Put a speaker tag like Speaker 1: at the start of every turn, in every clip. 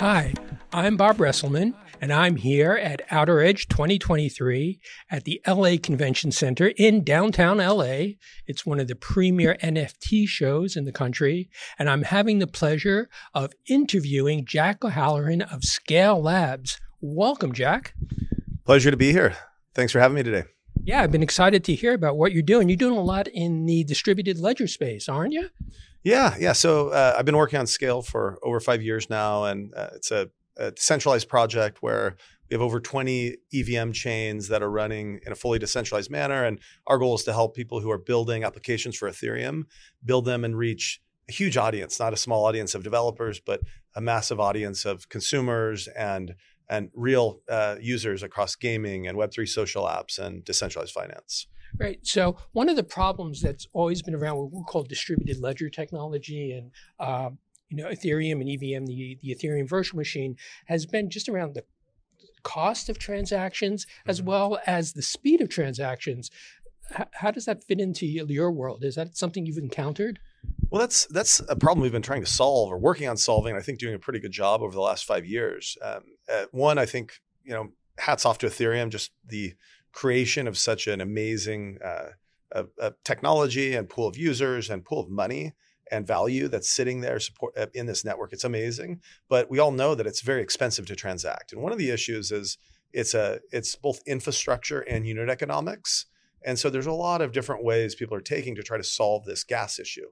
Speaker 1: Hi, I'm Bob Reselman, and I'm here at Outer Edge 2023 at the LA Convention Center in downtown LA. It's one of the premier NFT shows in the country, and I'm having the pleasure of interviewing Jack O'Holleran of Skale Labs. Welcome, Jack.
Speaker 2: Pleasure to be here. Thanks for having me today.
Speaker 1: Yeah, I've been excited to hear about what you're doing. You're doing a lot in the distributed ledger space, aren't you?
Speaker 2: Yeah, yeah. So uh, I've been working on Skale for over five years now, and uh, it's a, a decentralized project where we have over 20 EVM chains that are running in a fully decentralized manner. And our goal is to help people who are building applications for Ethereum build them and reach a huge audience, not a small audience of developers, but a massive audience of consumers and and real uh, users across gaming and Web3 social apps and decentralized finance.
Speaker 1: Right. So one of the problems that's always been around what we call distributed ledger technology and um, you know Ethereum and EVM, the the Ethereum virtual machine, has been just around the cost of transactions mm-hmm. as well as the speed of transactions. H- how does that fit into your world? Is that something you've encountered?
Speaker 2: Well, that's that's a problem we've been trying to solve or working on solving. I think doing a pretty good job over the last five years. Um, uh, one, I think you know, hats off to Ethereum, just the creation of such an amazing uh, technology and pool of users and pool of money and value that's sitting there support uh, in this network. It's amazing, but we all know that it's very expensive to transact. And one of the issues is it's a it's both infrastructure and unit economics. And so there's a lot of different ways people are taking to try to solve this gas issue.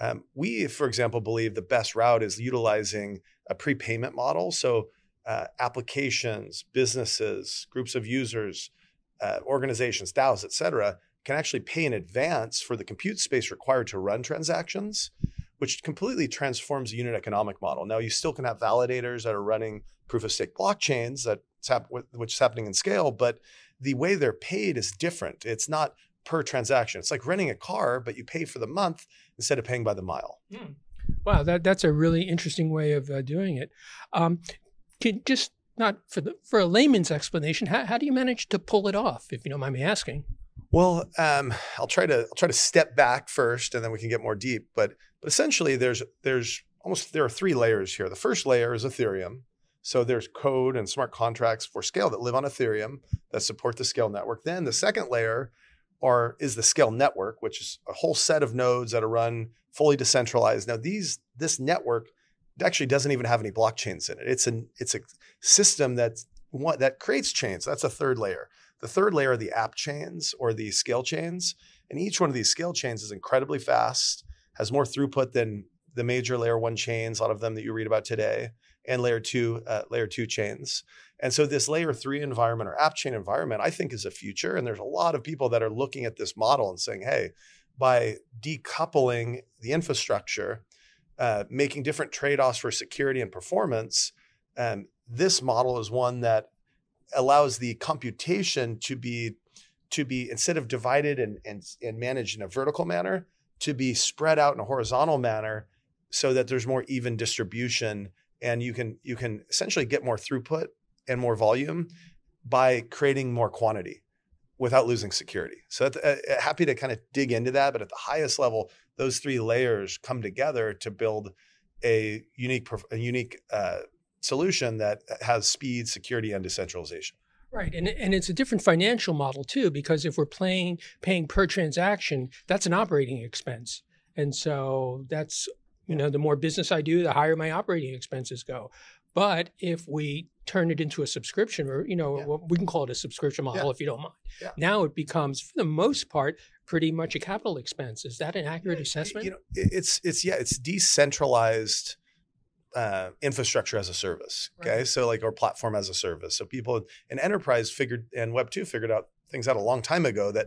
Speaker 2: Um, we, for example, believe the best route is utilizing a prepayment model. So uh, applications, businesses, groups of users, uh, organizations, DAOs, et cetera, can actually pay in advance for the compute space required to run transactions, which completely transforms the unit economic model. Now, you still can have validators that are running proof of stake blockchains, that's hap- which is happening in Skale, but the way they're paid is different. It's not per transaction. It's like renting a car, but you pay for the month instead of paying by the mile. Mm.
Speaker 1: Wow, that, that's a really interesting way of uh, doing it. Um, can just not for the for a layman's explanation, how, how do you manage to pull it off, if you don't mind me asking?
Speaker 2: Well, um, I'll try to I'll try to step back first, and then we can get more deep. But but essentially, there's there's almost there are three layers here. The first layer is Ethereum. So there's code and smart contracts for Skale that live on Ethereum that support the Skale network. Then the second layer are is the Skale network, which is a whole set of nodes that are run fully decentralized. Now these this network actually doesn't even have any blockchains in it. It's an it's a system that's one that creates chains. That's a third layer. The third layer are the app chains or the Skale chains. And each one of these Skale chains is incredibly fast, has more throughput than the major layer one chains, a lot of them that you read about today, and layer two, uh, layer two chains. And so this layer three environment or app chain environment, I think is a future. And there's a lot of people that are looking at this model and saying, hey, by decoupling the infrastructure, uh, making different trade-offs for security and performance, um, this model is one that allows the computation to be to be instead of divided and, and, and managed in a vertical manner to be spread out in a horizontal manner so that there's more even distribution and you can you can essentially get more throughput and more volume by creating more quantity without losing security. So uh, happy to kind of dig into that, but at the highest level, those three layers come together to build a unique a unique uh, solution that has speed, security, and decentralization.
Speaker 1: Right, and and it's a different financial model too because if we're paying paying per transaction, that's an operating expense, and so that's you know the more business I do, the higher my operating expenses go. But if we turn it into a subscription, or you know, yeah. we can call it a subscription model yeah. if you don't mind. Yeah. Now it becomes, for the most part, pretty much a capital expense. Is that an accurate assessment?
Speaker 2: You know, it's it's yeah, it's decentralized uh, infrastructure as a service. Okay, right. so like or platform as a service. So people in enterprise figured and Web two figured out things out a long time ago that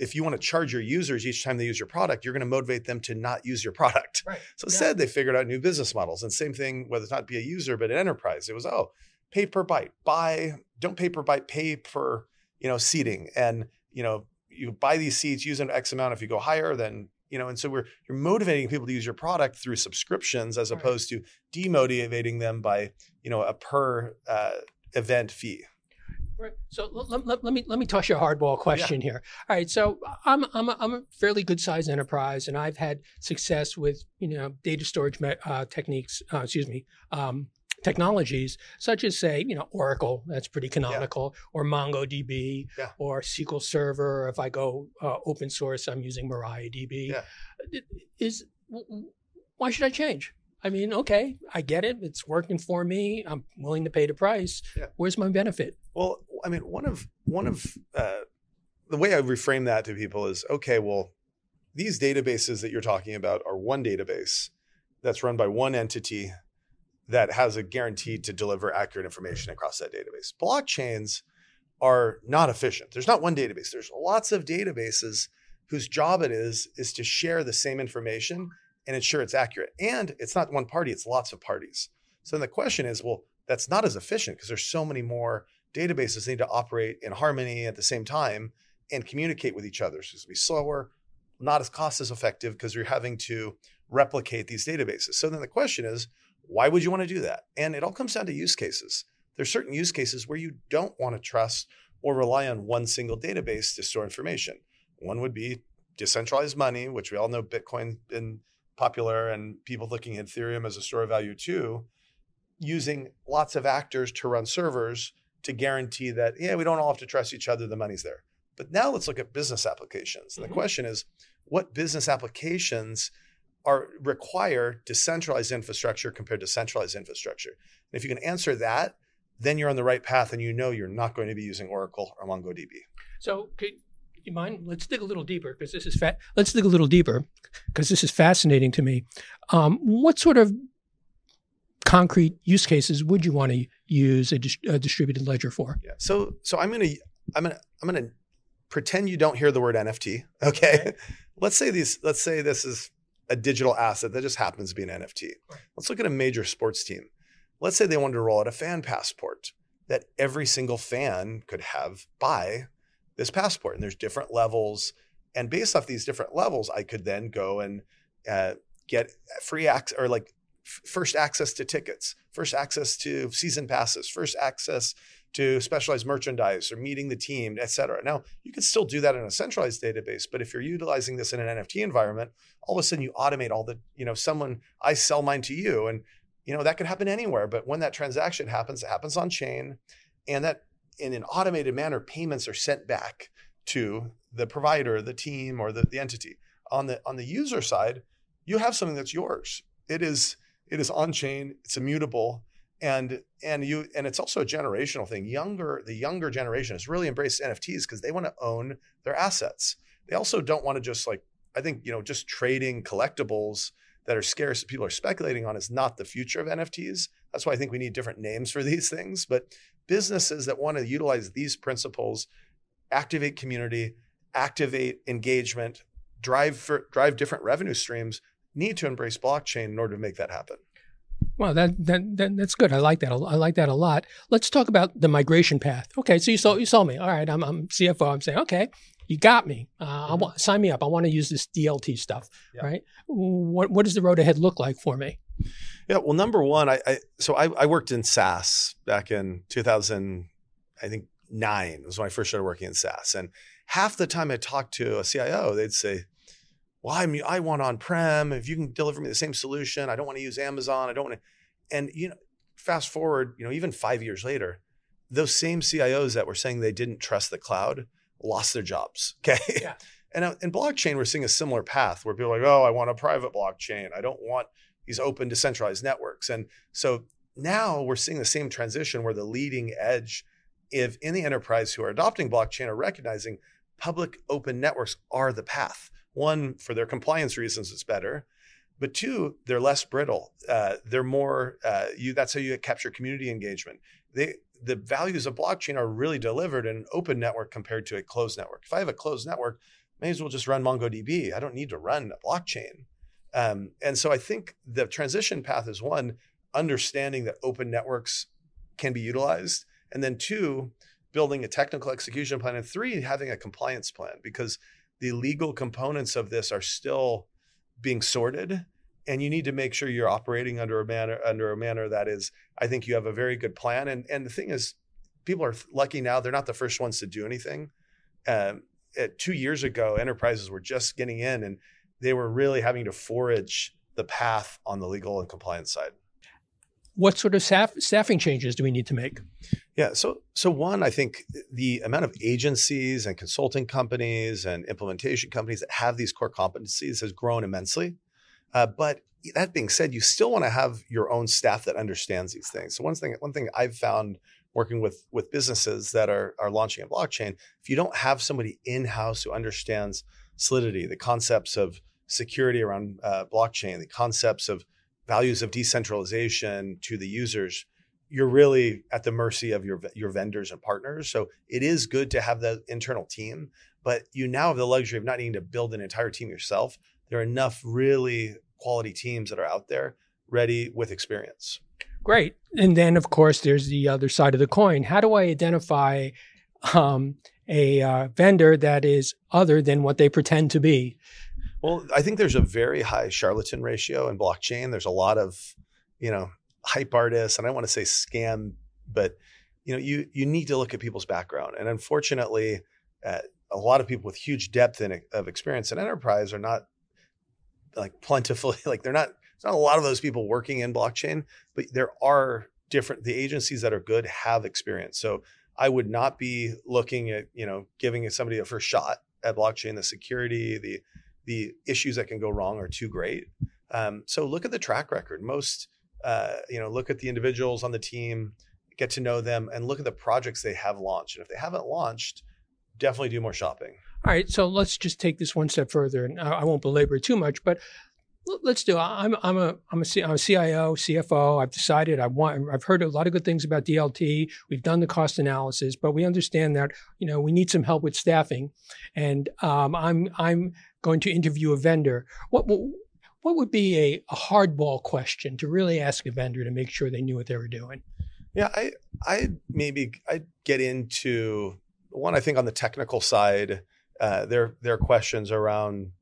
Speaker 2: if you want to charge your users each time they use your product, you're going to motivate them to not use your product. Right. So instead, yeah. they figured out new business models. And same thing, whether it's not be a user, but an enterprise, it was, oh, pay per byte, buy, don't pay per byte, pay per, you know, seating. And, you know, you buy these seats, use them X amount. If you go higher, then you know, and so we're you're motivating people to use your product through subscriptions as right. opposed to demotivating them by you know a per uh, event fee.
Speaker 1: Right. So let, let, let, me let me toss you a hardball question yeah. here. All right. So I'm I'm a, I'm a fairly good sized enterprise, and I've had success with you know data storage me- uh, techniques. Uh, excuse me. Um, technologies such as say you know oracle that's pretty canonical yeah. or mongodb yeah. or sql server if i go uh, open source i'm using mariadb yeah. is why should i change I mean, okay, I get it. It's working for me. I'm willing to pay the price. Yeah. Where's my benefit?
Speaker 2: Well, I mean, one of one of uh, the way I reframe that to people is okay. Well, these databases that you're talking about are one database that's run by one entity that has a guarantee to deliver accurate information across that database. Blockchains are not efficient. There's not one database. There's lots of databases whose job it is is to share the same information and ensure it's accurate. And it's not one party, it's lots of parties. So then the question is, well, that's not as efficient because there's so many more databases need to operate in harmony at the same time and communicate with each other. So it's going to be slower, not as cost as effective because you're having to replicate these databases. So then the question is, why would you want to do that? And it all comes down to use cases. There's certain use cases where you don't want to trust or rely on one single database to store information. One would be decentralized money, which we all know Bitcoin been popular and people looking at Ethereum as a store of value too, using lots of actors to run servers to guarantee that, yeah, we don't all have to trust each other, the money's there. But now let's look at business applications. And mm-hmm. the question is, what business applications are require decentralized infrastructure compared to centralized infrastructure? And if you can answer that, then you're on the right path and you know you're not going to be using Oracle or MongoDB.
Speaker 1: So could, you mind? Let's dig a little deeper because this is fat. Let's dig a little deeper because this is fascinating to me. Um, what sort of concrete use cases would you want to use a, dis- a distributed ledger for?
Speaker 2: Yeah. So, so I'm gonna, I'm gonna, I'm gonna pretend you don't hear the word NFT. Okay. okay. let's say these. Let's say this is a digital asset that just happens to be an NFT. Right. Let's look at a major sports team. Let's say they wanted to roll out a fan passport that every single fan could have buy this passport. And there's different levels. And based off these different levels, I could then go and uh, get free access or like first access to tickets, first access to season passes, first access to specialized merchandise or meeting the team, et cetera. Now, you can still do that in a centralized database, but if you're utilizing this in an NFT environment, all of a sudden you automate all the, you know, someone, I sell mine to you. And, you know, that could happen anywhere. But when that transaction happens, it happens on chain. And that in an automated manner, payments are sent back to the provider, the team, or the, the entity. On the on the user side, you have something that's yours. It is it is on chain. It's immutable, and and you and it's also a generational thing. Younger the younger generation has really embraced NFTs because they want to own their assets. They also don't want to just like I think you know just trading collectibles that are scarce that people are speculating on is not the future of NFTs. That's why I think we need different names for these things. But businesses that want to utilize these principles, activate community, activate engagement, drive for, drive different revenue streams, need to embrace blockchain in order to make that happen.
Speaker 1: Well, that, that, that that's good. I like that. I like that a lot. Let's talk about the migration path. Okay, so you saw you saw me. All right, I'm, I'm CFO. I'm saying, okay, you got me. Uh, mm-hmm. I want sign me up. I want to use this DLT stuff. Right. What what does the road ahead look like for me?
Speaker 2: Yeah, well, number one, I, I so I, I, worked in SaaS back in 2000, I think nine was when I first started working in SaaS, and half the time I talked to a CIO, they'd say, "Well, I mean, I want on prem. If you can deliver me the same solution, I don't want to use Amazon. I don't want to." And you know, fast forward, you know, even five years later, those same CIOs that were saying they didn't trust the cloud lost their jobs. Okay. Yeah. And uh, in blockchain, we're seeing a similar path where people are like, oh, I want a private blockchain. I don't want these open decentralized networks. And so now we're seeing the same transition where the leading edge if in the enterprise who are adopting blockchain are recognizing public open networks are the path. One, for their compliance reasons, it's better. But two, they're less brittle. Uh, they're more uh, you. That's how you capture community engagement. They the values of blockchain are really delivered in an open network compared to a closed network. If I have a closed network, may as well just run MongoDB. I don't need to run a blockchain. Um, and so I think the transition path is one, understanding that open networks can be utilized. And then two, building a technical execution plan. And three, having a compliance plan because the legal components of this are still being sorted. And you need to make sure you're operating under a manner under a manner that is, I think you have a very good plan. And and the thing is, people are lucky now; they're not the first ones to do anything. Um, two years ago, enterprises were just getting in, and they were really having to forage the path on the legal and compliance side.
Speaker 1: What sort of staff, staffing changes do we need to make?
Speaker 2: Yeah, so so one, I think the amount of agencies and consulting companies and implementation companies that have these core competencies has grown immensely. Uh, but that being said, you still want to have your own staff that understands these things. So one thing, one thing I've found working with with businesses that are are launching a blockchain, if you don't have somebody in house who understands solidity, the concepts of security around uh, blockchain, the concepts of values of decentralization to the users, you're really at the mercy of your your vendors and partners. So it is good to have the internal team, but you now have the luxury of not needing to build an entire team yourself. There are enough really quality teams that are out there ready with experience.
Speaker 1: Great. And then, of course, there's the other side of the coin. How do I identify um, a uh, vendor that is other than what they pretend to be?
Speaker 2: Well, I think there's a very high charlatan ratio in blockchain. There's a lot of, you know, hype artists, and I want to say scam, but you know, you you need to look at people's background. And unfortunately, uh, a lot of people with huge depth in, of experience in enterprise are not like plentifully like they're not It's not a lot of those people working in blockchain, but there are different the agencies that are good have experience. So I would not be looking at, you know, giving somebody a first shot at blockchain. The security, the the issues that can go wrong are too great. Um, so look at the track record. Most, uh, you know, look at the individuals on the team, get to know them, and look at the projects they have launched. And if they haven't launched, definitely do more shopping.
Speaker 1: All right, so let's just take this one step further, and I won't belabor it too much, but let's do. I'm I'm a I'm a, I'm a CIO, CFO. I've decided I want. I've heard a lot of good things about DLT. We've done the cost analysis, but we understand that you know we need some help with staffing, and um, I'm I'm going to interview a vendor. What what would be a, a hardball question to really ask a vendor to make sure they knew what they were doing?
Speaker 2: Yeah, I I maybe I get into one. I think on the technical side uh, there there are questions around,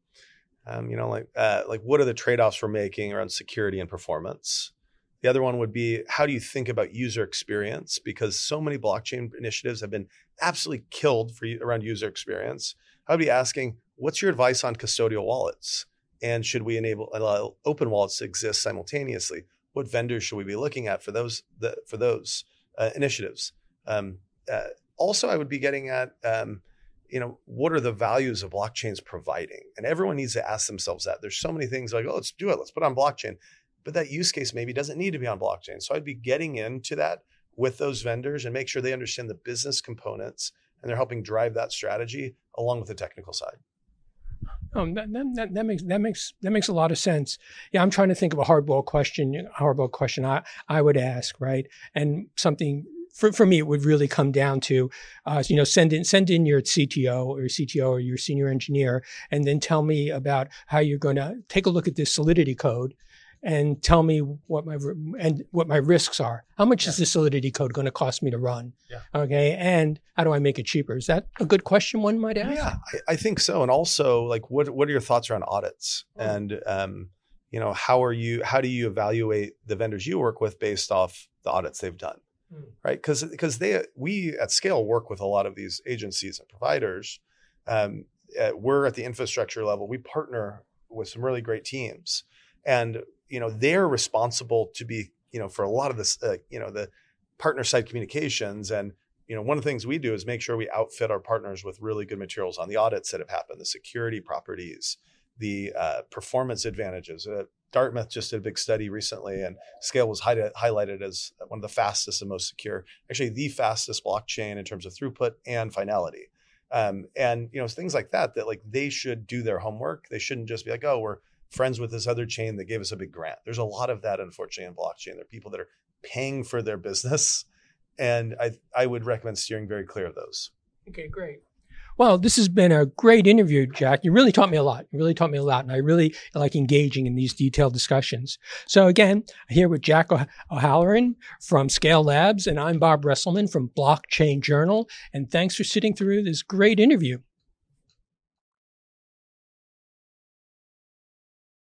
Speaker 2: um, you know, like uh, like what are the trade offs we're making around security and performance. The other one would be how do you think about user experience because so many blockchain initiatives have been absolutely killed for around user experience. I would be asking, what's your advice on custodial wallets? And should we enable allow open wallets to exist simultaneously? What vendors should we be looking at for those the, for those uh, initiatives? Um, uh, also, I would be getting at um, you know, what are the values of blockchains providing? And everyone needs to ask themselves that. There's so many things like, oh, let's do it, let's put it on blockchain. But that use case maybe doesn't need to be on blockchain. So I'd be getting into that with those vendors and make sure they understand the business components and they're helping drive that strategy along with the technical side.
Speaker 1: Um, that, that, that, makes that makes that makes a lot of sense. Yeah, I'm trying to think of a hardball question. Hardball question I I would ask, right? And something for, for me, it would really come down to, uh, you know, send in send in your CTO or CTO or your senior engineer, and then tell me about how you're going to take a look at this Solidity code, and tell me what my and what my risks are. How much yeah. is this Solidity code going to cost me to run? Yeah. Okay, and how do I make it cheaper? Is that a good question one might ask?
Speaker 2: Yeah, I, I think so. And also, like, what what are your thoughts around audits? Oh. And um, you know, how are you? How do you evaluate the vendors you work with based off the audits they've done? mm. right? Because because they we at Skale work with a lot of these agencies and providers. Um, at, we're at the infrastructure level. We partner with some really great teams, and you know they're responsible to be you know for a lot of this uh, you know the partner side communications and you know one of the things we do is make sure we outfit our partners with really good materials on the audits that have happened the security properties the uh, performance advantages uh, Dartmouth just did a big study recently, and Skale was highlighted as one of the fastest and most secure, actually the fastest blockchain in terms of throughput and finality. Um, and you know things like that that like they should do their homework. They shouldn't just be like, oh, we're friends with this other chain that gave us a big grant. There's a lot of that, unfortunately, in blockchain. There are people that are paying for their business, and I I would recommend steering very clear of those.
Speaker 1: Okay, great. Well, this has been a great interview, Jack. You really taught me a lot. You really taught me a lot. And I really like engaging in these detailed discussions. So again, here with Jack O'Holleran from Skale Labs, and I'm Bob Reselman from Blockchain Journal. And thanks for sitting through this great interview.